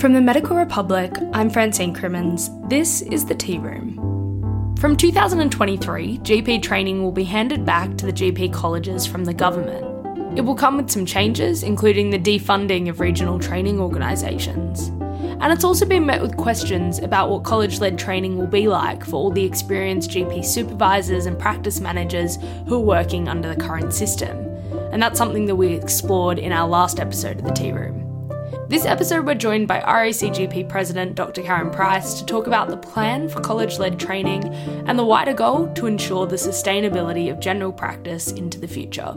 From the Medical Republic, I'm Francine Crimmins. This is the Tea Room. From 2023, GP training will be handed back to the GP colleges from the government. It will come with some changes, including the defunding of regional training organisations. And it's also been met with questions about what college led training will be like for all the experienced GP supervisors and practice managers who are working under the current system. And that's something that we explored in our last episode of the Tea Room. This episode, we're joined by RACGP President Dr. Karen Price to talk about the plan for college led training and the wider goal to ensure the sustainability of general practice into the future.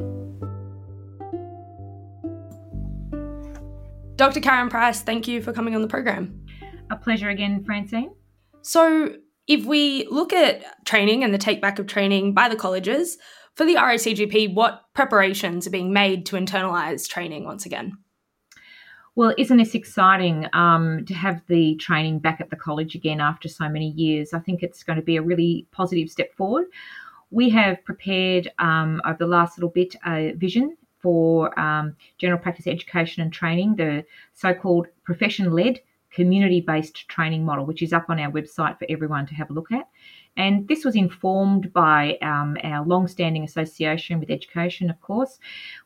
Dr. Karen Price, thank you for coming on the program. A pleasure again, Francine. So, if we look at training and the take back of training by the colleges, for the RACGP, what preparations are being made to internalise training once again? Well, isn't this exciting um, to have the training back at the college again after so many years? I think it's going to be a really positive step forward. We have prepared um, over the last little bit a vision for um, general practice education and training, the so called profession led community based training model, which is up on our website for everyone to have a look at. And this was informed by um, our long standing association with education, of course,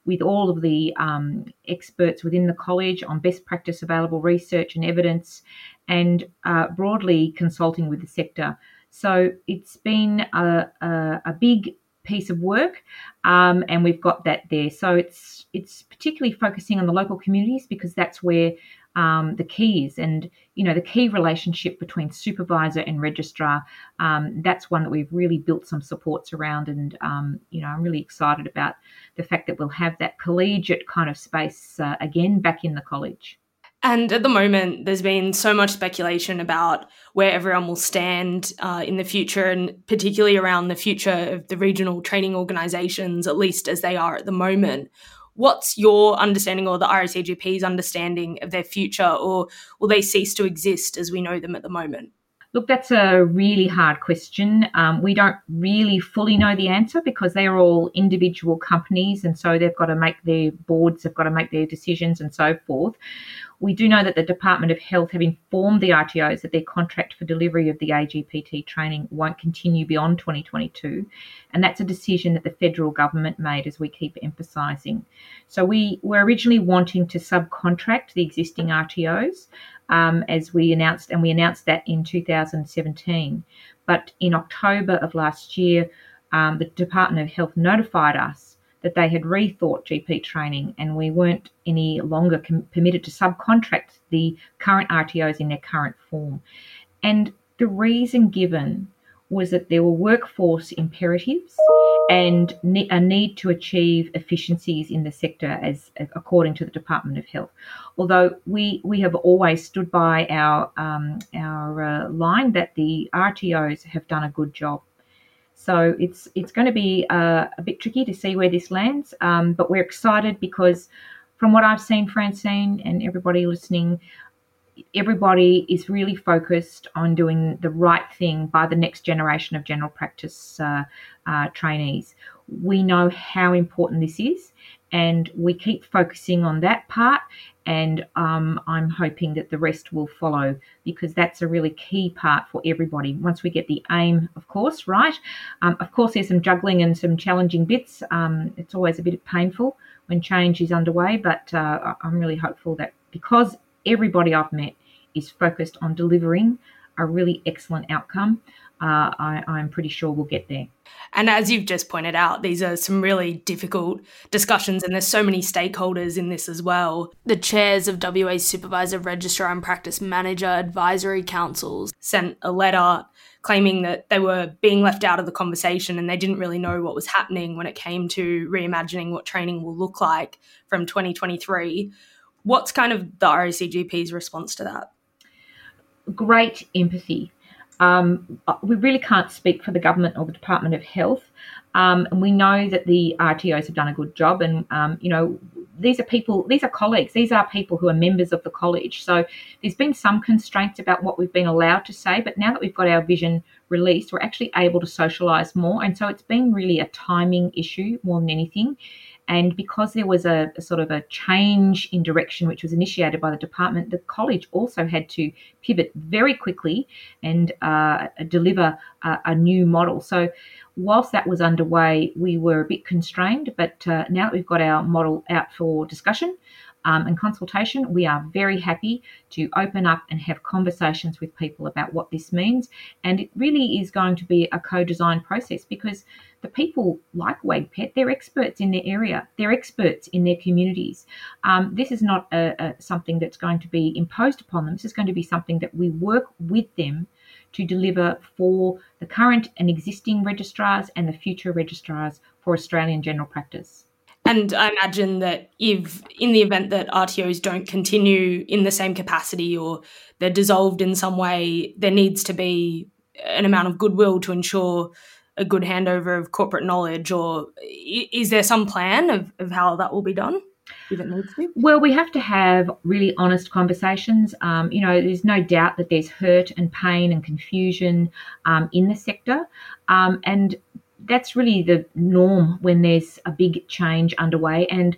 with all of the um, experts within the college on best practice available research and evidence, and uh, broadly consulting with the sector. So it's been a, a, a big piece of work, um, and we've got that there. So it's it's particularly focusing on the local communities because that's where um, the keys. And you know the key relationship between supervisor and registrar um, that's one that we've really built some supports around. And um, you know i'm really excited about the fact that we'll have that collegiate kind of space uh, again back in the college. And at the moment, there's been so much speculation about where everyone will stand uh, in the future, and particularly around the future of the regional training organisations, at least as they are at the moment. What's your understanding or the RACGP's understanding of their future, or will they cease to exist as we know them at the moment? Look, that's a really hard question. Um, we don't really fully know the answer because they are all individual companies, and so they've got to make their boards, they've got to make their decisions, and so forth. We do know that the Department of Health have informed the RTOs that their contract for delivery of the AGPT training won't continue beyond 2022. And that's a decision that the federal government made, as we keep emphasising. So we were originally wanting to subcontract the existing RTOs, um, as we announced, and we announced that in 2017. But in October of last year, um, the Department of Health notified us that they had rethought GP training and we weren't any longer com- permitted to subcontract the current RTOs in their current form. And the reason given was that there were workforce imperatives and ne- a need to achieve efficiencies in the sector as, according to the Department of Health. Although we we have always stood by our um, our uh, line that the RTOs have done a good job so it's it's going to be uh, a bit tricky to see where this lands, um, but we're excited because from what I've seen, Francine and everybody listening, everybody is really focused on doing the right thing by the next generation of general practice uh, uh, trainees. We know how important this is, and we keep focusing on that part and um, I'm hoping that the rest will follow because that's a really key part for everybody. Once we get the aim, of course, right? Um, of course, there's some juggling and some challenging bits. Um, it's always a bit painful when change is underway, but uh, I'm really hopeful that because everybody I've met is focused on delivering a really excellent outcome, uh, I, I'm pretty sure we'll get there. And as you've just pointed out, these are some really difficult discussions, and there's so many stakeholders in this as well. The chairs of WA's Supervisor, Registrar, and Practice Manager Advisory Councils sent a letter claiming that they were being left out of the conversation and they didn't really know what was happening when it came to reimagining what training will look like from 2023. What's kind of the RACGP's response to that? Great empathy um, we really can't speak for the government or the Department of Health. Um, and we know that the RTOs have done a good job, and um, you know these are people, these are colleagues, these are people who are members of the college. So there's been some constraints about what we've been allowed to say, but now that we've got our vision released, we're actually able to socialise more. And so it's been really a timing issue more than anything. And because there was a, a, sort of a change in direction, which was initiated by the department, the college also had to pivot very quickly and uh, deliver a, a, new model. So, whilst that was underway, we were a bit constrained, but uh, now that we've got our model out for discussion, um, and consultation, we are very happy to open up and have conversations with people about what this means. And it really is going to be a co design process because the people like WAGPET, they're experts in their area, they're experts in their communities. Um, this is not a, a, something that's going to be imposed upon them, this is going to be something that we work with them to deliver for the current and existing registrars and the future registrars for Australian general practice. And I imagine that if, in the event that RTOs don't continue in the same capacity or they're dissolved in some way, there needs to be an amount of goodwill to ensure a good handover of corporate knowledge. Or is there some plan of, of how that will be done? Well, we have to have really honest conversations. Um, you know, there's no doubt that there's hurt and pain and confusion um, in the sector. Um, and that's really the norm when there's a big change underway. And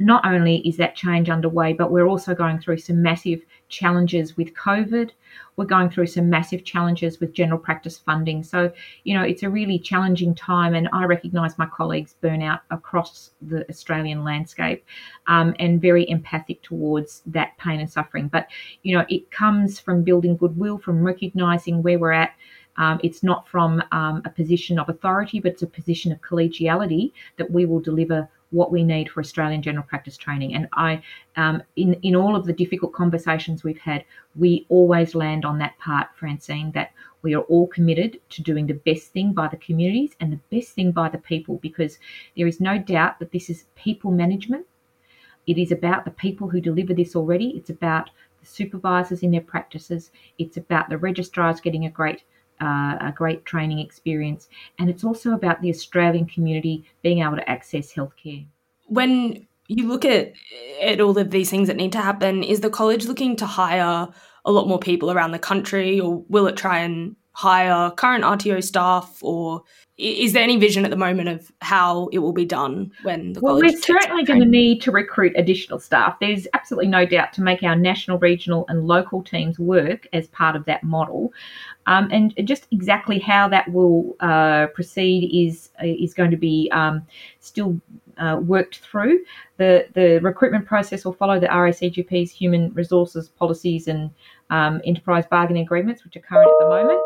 not only is that change underway, but we're also going through some massive challenges with COVID. We're going through some massive challenges with general practice funding. So, you know, it's a really challenging time, and I recognise my colleagues' burnout across the Australian landscape um, and very empathic towards that pain and suffering. But, you know, it comes from building goodwill, from recognising where we're at um, it's not from um, a position of authority, but it's a position of collegiality that we will deliver what we need for Australian general practice training. And I, um, in in all of the difficult conversations we've had, we always land on that part, Francine, that we are all committed to doing the best thing by the communities and the best thing by the people, because there is no doubt that this is people management. It is about the people who deliver this already. It's about the supervisors in their practices. It's about the registrars getting a great uh, a great training experience. And it's also about the Australian community being able to access healthcare. When you look at, at all of these things that need to happen, is the college looking to hire a lot more people around the country, or will it try and hire current RTO staff, or is there any vision at the moment of how it will be done when the well, we're certainly going to need to recruit additional staff. There's absolutely no doubt to make our national, regional, and local teams work as part of that model. Um, and just exactly how that will uh, proceed is is going to be um, still uh, worked through. The the recruitment process will follow the RACGP's human resources policies and um, enterprise bargaining agreements, which are current at the moment.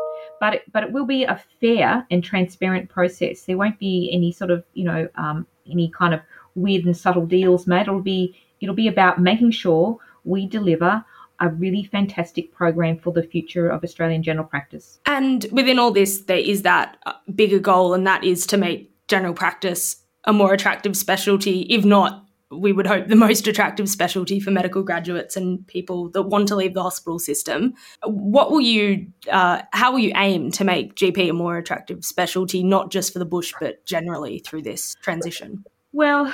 But it, but it will be a fair and transparent process. There won't be any sort of you know um, any kind of weird and subtle deals made. It'll be it'll be about making sure we deliver a really fantastic program for the future of Australian general practice. And within all this, there is that uh, bigger goal, and that is to make general practice a more attractive specialty, if not we would hope the most attractive specialty for medical graduates and people that want to leave the hospital system. What will you, uh, how will you aim to make GP a more attractive specialty, not just for the bush, but generally through this transition? Well,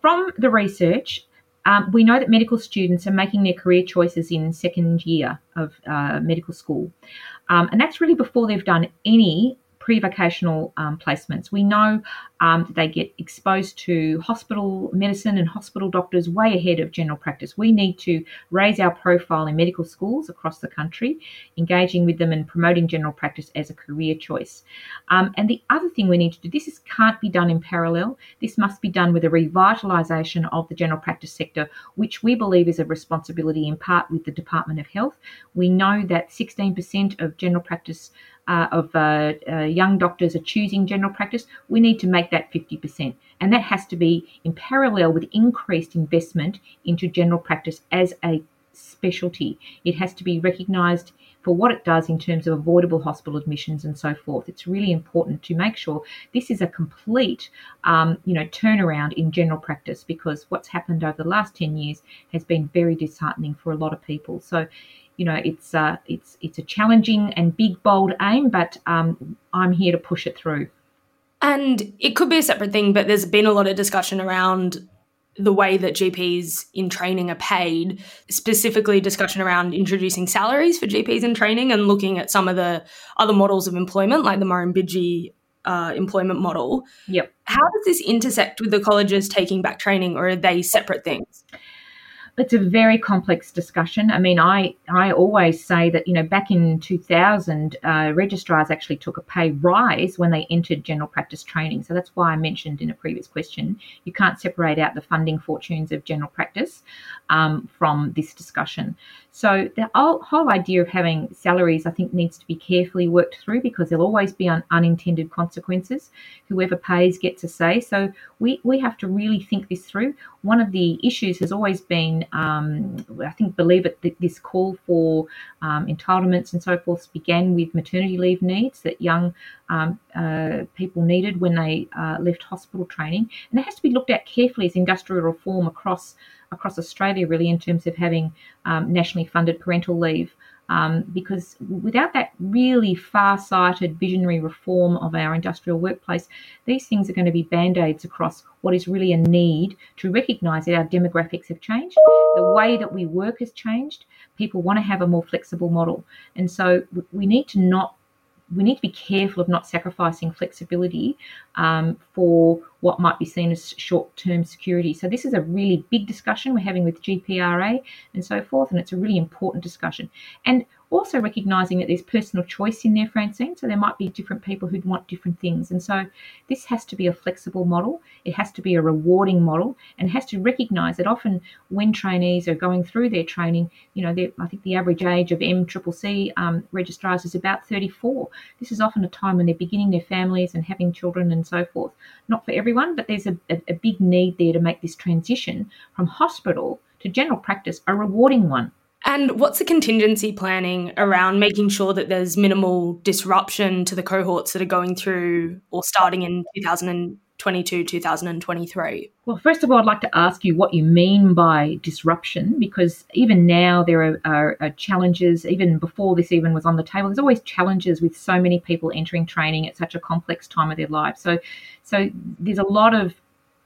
from the research, um, we know that medical students are making their career choices in second year of uh, medical school. Um, and that's really before they've done any pre-vocational um, placements. We know um, that they get exposed to hospital medicine and hospital doctors way ahead of general practice. We need to raise our profile in medical schools across the country, engaging with them and promoting general practice as a career choice. Um, and the other thing we need to do, this is, can't be done in parallel. This must be done with a revitalisation of the general practice sector, which we believe is a responsibility in part with the Department of Health. We know that 16% of general practice uh, of uh, uh, young doctors are choosing general practice, we need to make that 50%. And that has to be in parallel with increased investment into general practice as a specialty. It has to be recognised for what it does in terms of avoidable hospital admissions and so forth. It's really important to make sure this is a complete, um, you know, turnaround in general practice because what's happened over the last 10 years has been very disheartening for a lot of people. So you know, it's uh, it's it's a challenging and big, bold aim, but um, I'm here to push it through. And it could be a separate thing, but there's been a lot of discussion around the way that GPs in training are paid, specifically discussion around introducing salaries for GPs in training and looking at some of the other models of employment, like the Murrumbidgee uh, employment model. Yep. How does this intersect with the colleges taking back training, or are they separate things? It's a very complex discussion. I mean, I, I always say that, you know, back in 2000, uh, registrars actually took a pay rise when they entered general practice training. So that's why I mentioned in a previous question, you can't separate out the funding fortunes of general practice um, from this discussion. So the whole, idea of having salaries, I think, needs to be carefully worked through because there'll always be un, unintended consequences. Whoever pays gets a say. So we, we have to really think this through. One of the issues has always been, um, I think, believe it, this call for um, entitlements and so forth began with maternity leave needs that young um, uh, people needed when they uh, left hospital training. And it has to be looked at carefully as industrial reform across across Australia, really, in terms of having um, nationally funded parental leave. Um, because without that really far sighted visionary reform of our industrial workplace, these things are going to be band aids across what is really a need to recognise that our demographics have changed, the way that we work has changed. People want to have a more flexible model. And so we need to not we need to be careful of not sacrificing flexibility um, for what might be seen as short-term security. So this is a really big discussion we're having with GPRA and so forth, and it's a really important discussion. And also recognizing that there's personal choice in there, Francine. So there might be different people who'd want different things. And so this has to be a flexible model. It has to be a rewarding model and has to recognize that often when trainees are going through their training, you know, I think the average age of MCCC um, registrars is about 34. This is often a time when they're beginning their families and having children and so forth. Not for everyone, but there's a, a, a big need there to make this transition from hospital to general practice a rewarding one. And what's the contingency planning around making sure that there's minimal disruption to the cohorts that are going through or starting in 2022, 2023? Well, first of all, I'd like to ask you what you mean by disruption, because even now there are, are, are challenges, even before this even was on the table, there's always challenges with so many people entering training at such a complex time of their life. So, so there's a lot of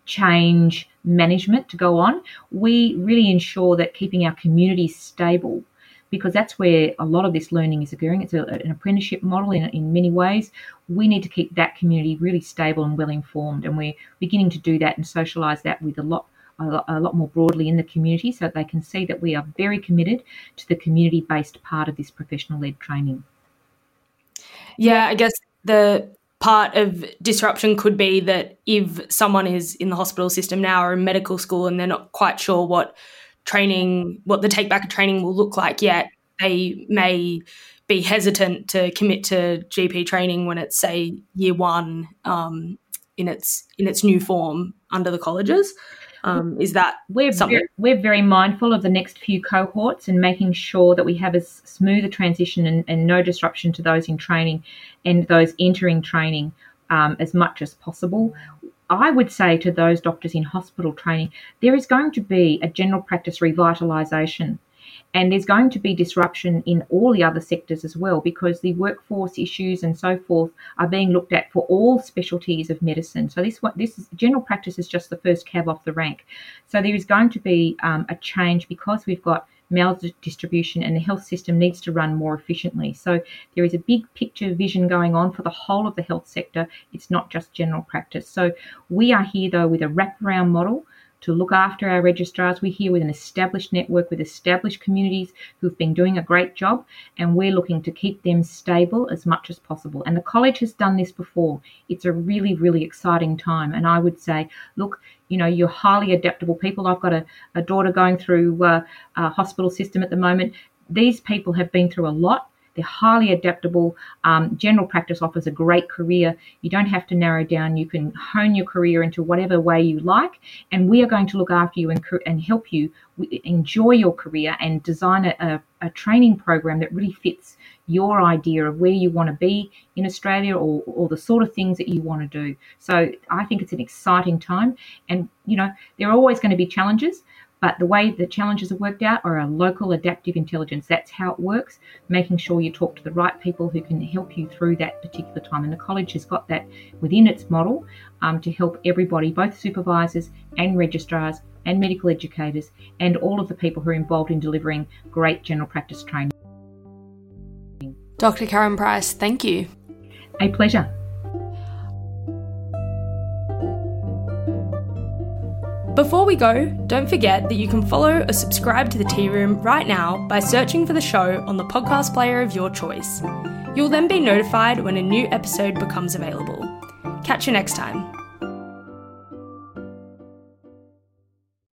change management to go on, we really ensure that keeping our community stable because that's where a lot of this learning is occurring. It's a, an apprenticeship model in, in many ways. We need to keep that community really stable and well informed, and we're beginning to do that and socialise that with a lot. A lot, more broadly in the community so that they can see that we are very committed to the community based part of this professional led training. Yeah, I guess the part of disruption could be that if someone is in the hospital system now or in medical school and they're not quite sure what training, what the take back of training will look like yet, they may be hesitant to commit to GP training when it's say year one um, in its in its new form under the colleges. Um, is that we're something? Very, we're very mindful of the next few cohorts and making sure that we have as smooth a transition and, and no disruption to those in training and those entering training um, as much as possible. I would say to those doctors in hospital training, there is going to be a general practice revitalisation and there's going to be disruption in all the other sectors as well because the workforce issues and so forth are being looked at for all specialties of medicine. So this this is, general practice is just the first cab off the rank. So there is going to be um, a change because we've got maldistribution and the health system needs to run more efficiently. So there is a big picture vision going on for the whole of the health sector. It's not just general practice. So we are here though with a wraparound model to look after our registrars. We're here with an established network with established communities who've been doing a great job, and we're looking to keep them stable as much as possible. And the college has done this before. It's a really, really exciting time. And I would say, look, you know, you're highly adaptable people. I've got a, a daughter going through uh, a hospital system at the moment. These people have been through a lot they're highly adaptable. Um, general practice offers a great career. You don't have to narrow down. You can hone your career into whatever way you like. And we are going to look after you and, and help you enjoy your career and design a, a, a training program that really fits your idea of where you want to be in Australia or, or the sort of things that you want to do. So I think it's an exciting time. And, you know, there are always going to be challenges, But the way the challenges are worked out are a local adaptive intelligence. That's how it works, making sure you talk to the right people who can help you through that particular time. And the college has got that within its model um, to help everybody, both supervisors and registrars and medical educators, and all of the people who are involved in delivering great general practice training. Dr. Karen Price, thank you. A pleasure. Before we go, don't forget that you can follow or subscribe to the Tea Room right now by searching for the show on the podcast player of your choice. You'll then be notified when a new episode becomes available. Catch you next time.